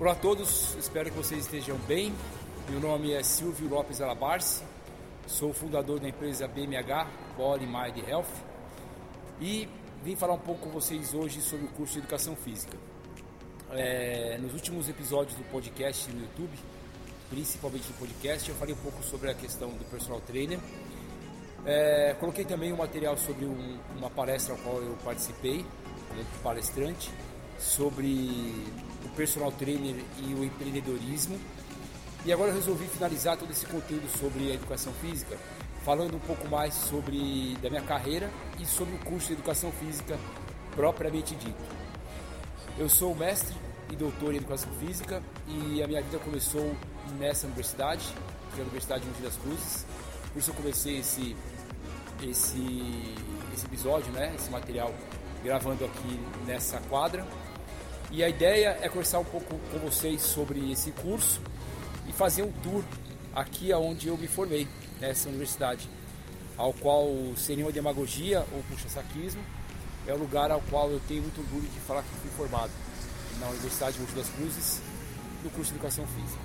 Olá a todos, espero que vocês estejam bem. Meu nome é Silvio Lopes Alabarce, sou fundador da empresa BMH, Body Mind Health, e vim falar um pouco com vocês hoje sobre o curso de Educação Física. É, nos últimos episódios do podcast no YouTube, principalmente no podcast, eu falei um pouco sobre a questão do personal trainer. É, coloquei também um material sobre um, uma palestra ao qual eu participei, como palestrante, sobre o personal trainer e o empreendedorismo. E agora eu resolvi finalizar todo esse conteúdo sobre a educação física, falando um pouco mais sobre da minha carreira e sobre o curso de educação física propriamente dito. Eu sou mestre e doutor em educação física e a minha vida começou nessa universidade, que é a Universidade de Mogi das Cruzes. Por isso eu comecei esse esse esse episódio, né, esse material gravando aqui nessa quadra. E a ideia é conversar um pouco com vocês sobre esse curso e fazer um tour aqui aonde eu me formei, nessa universidade, ao qual sem nenhuma demagogia ou puxa-saquismo, é o lugar ao qual eu tenho muito orgulho de falar que fui formado na Universidade de Monte das Cruzes, no curso de Educação Física.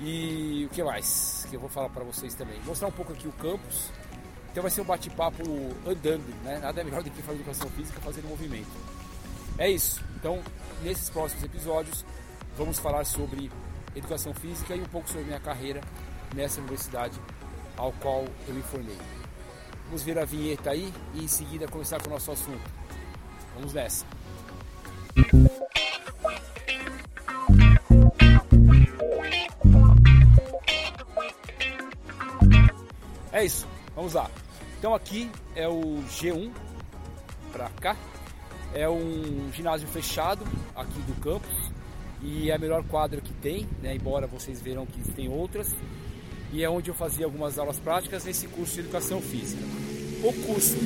E o que mais que eu vou falar para vocês também? Mostrar um pouco aqui o campus. Então vai ser um bate-papo andando, né? Nada melhor do que fazer educação física fazendo movimento. É isso. Então, nesses próximos episódios, vamos falar sobre educação física e um pouco sobre minha carreira nessa universidade ao qual eu me formei. Vamos ver a vinheta aí e em seguida começar com o nosso assunto. Vamos nessa. É isso, vamos lá. Então aqui é o G1 para cá. É um ginásio fechado aqui do campus e é a melhor quadra que tem, né? embora vocês verão que tem outras. E é onde eu fazia algumas aulas práticas nesse curso de educação física. O curso.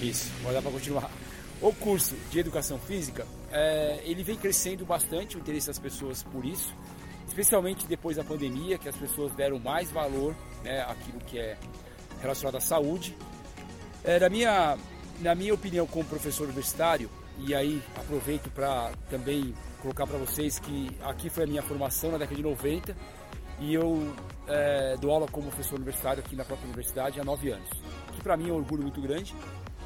Isso, vai dar para continuar. O curso de educação física, é, ele vem crescendo bastante o interesse das pessoas por isso, especialmente depois da pandemia, que as pessoas deram mais valor né, àquilo que é relacionado à saúde. É, na, minha, na minha opinião, como professor universitário, e aí aproveito para também colocar para vocês que aqui foi a minha formação na década de 90 e eu é, dou aula como professor universitário aqui na própria universidade há nove anos. Que para mim é um orgulho muito grande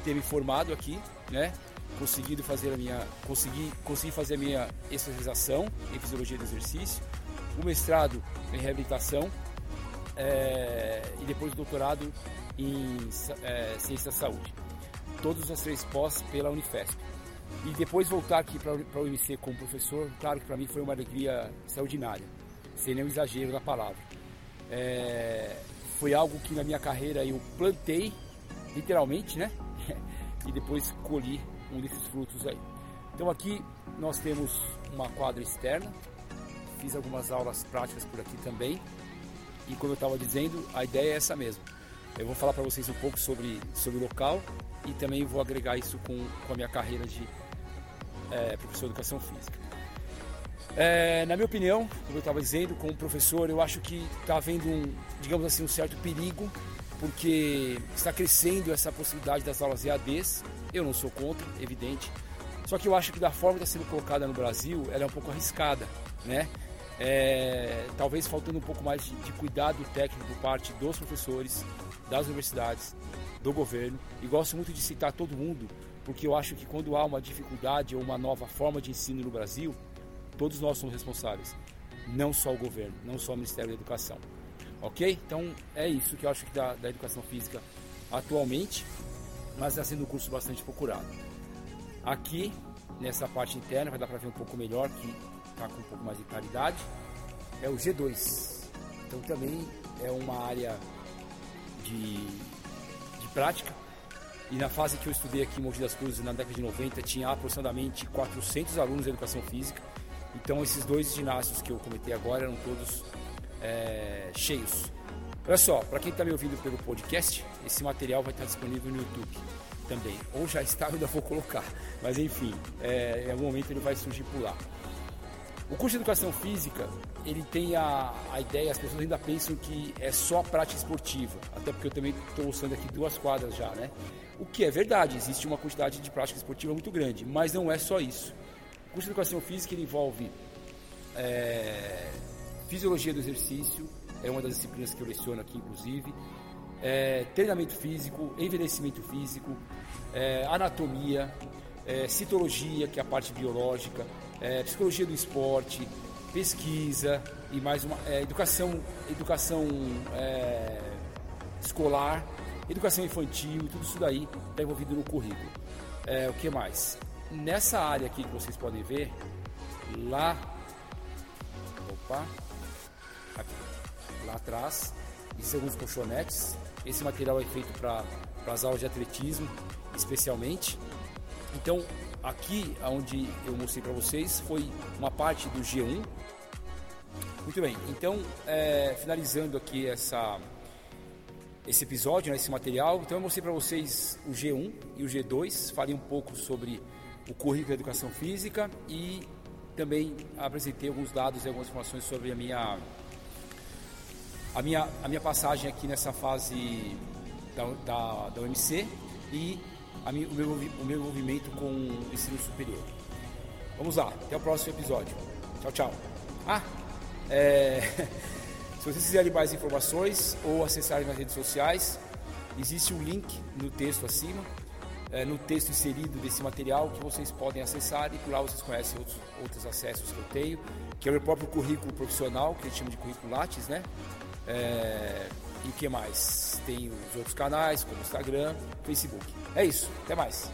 ter me formado aqui, né? Conseguido fazer a minha, consegui, consegui fazer a minha especialização em fisiologia do exercício, o mestrado em reabilitação é, e depois doutorado em é, ciência da saúde. Todos as três pós pela Unifesp. E depois voltar aqui para o UMC como professor, claro que para mim foi uma alegria extraordinária, sem nenhum exagero na palavra. É, foi algo que na minha carreira eu plantei, literalmente, né? e depois colhi um desses frutos aí. Então aqui nós temos uma quadra externa, fiz algumas aulas práticas por aqui também. E como eu estava dizendo, a ideia é essa mesmo. Eu vou falar para vocês um pouco sobre, sobre o local e também vou agregar isso com, com a minha carreira de é, professor de educação física. É, na minha opinião, como eu estava dizendo, como professor, eu acho que está havendo um, digamos assim, um certo perigo, porque está crescendo essa possibilidade das aulas EADs. Eu não sou contra, evidente. Só que eu acho que da forma que está sendo colocada no Brasil, ela é um pouco arriscada, né? É, talvez faltando um pouco mais de, de cuidado técnico por parte dos professores, das universidades, do governo. E gosto muito de citar todo mundo, porque eu acho que quando há uma dificuldade ou uma nova forma de ensino no Brasil, todos nós somos responsáveis, não só o governo, não só o Ministério da Educação. Ok? Então é isso que eu acho que da, da educação física atualmente, mas está sendo um curso bastante procurado. Aqui, nessa parte interna, vai dar para ver um pouco melhor, que está com um pouco mais de claridade, é o G2. Então também é uma área de, de prática e na fase que eu estudei aqui em Mogi das Cruzes, na década de 90, tinha aproximadamente 400 alunos de educação física. Então, esses dois ginásios que eu comentei agora eram todos é, cheios. Olha só, para quem está me ouvindo pelo podcast, esse material vai estar disponível no YouTube também. Ou já está, eu ainda vou colocar. Mas enfim, é, em algum momento ele vai surgir por lá. O curso de Educação Física, ele tem a, a ideia, as pessoas ainda pensam que é só prática esportiva, até porque eu também estou usando aqui duas quadras já, né? O que é verdade, existe uma quantidade de prática esportiva muito grande, mas não é só isso. O curso de Educação Física envolve é, fisiologia do exercício, é uma das disciplinas que eu leciono aqui, inclusive, é, treinamento físico, envelhecimento físico, é, anatomia, é, citologia, que é a parte biológica, é, psicologia do esporte, pesquisa e mais uma é, educação, educação é, escolar, educação infantil, tudo isso daí está envolvido no currículo. É, o que mais? Nessa área aqui que vocês podem ver, lá, opa, aqui, lá atrás, existem alguns colchonetes. Esse material é feito para as aulas de atletismo, especialmente. Então, aqui onde eu mostrei para vocês foi uma parte do G1. Muito bem, então é, finalizando aqui essa, esse episódio, né, esse material, então eu mostrei para vocês o G1 e o G2, falei um pouco sobre o currículo de educação física e também apresentei alguns dados e algumas informações sobre a minha a minha, a minha passagem aqui nessa fase da, da, da e minha, o, meu, o meu envolvimento com o ensino superior. Vamos lá, até o próximo episódio. Tchau, tchau. Ah, é, se vocês quiserem mais informações ou acessarem nas redes sociais, existe um link no texto acima, é, no texto inserido desse material que vocês podem acessar e por lá vocês conhecem outros, outros acessos que eu tenho, que é o meu próprio currículo profissional, que a gente chama de currículo Lattes, né? É, e o que mais? Tem os outros canais, como Instagram, Facebook. É isso. Até mais.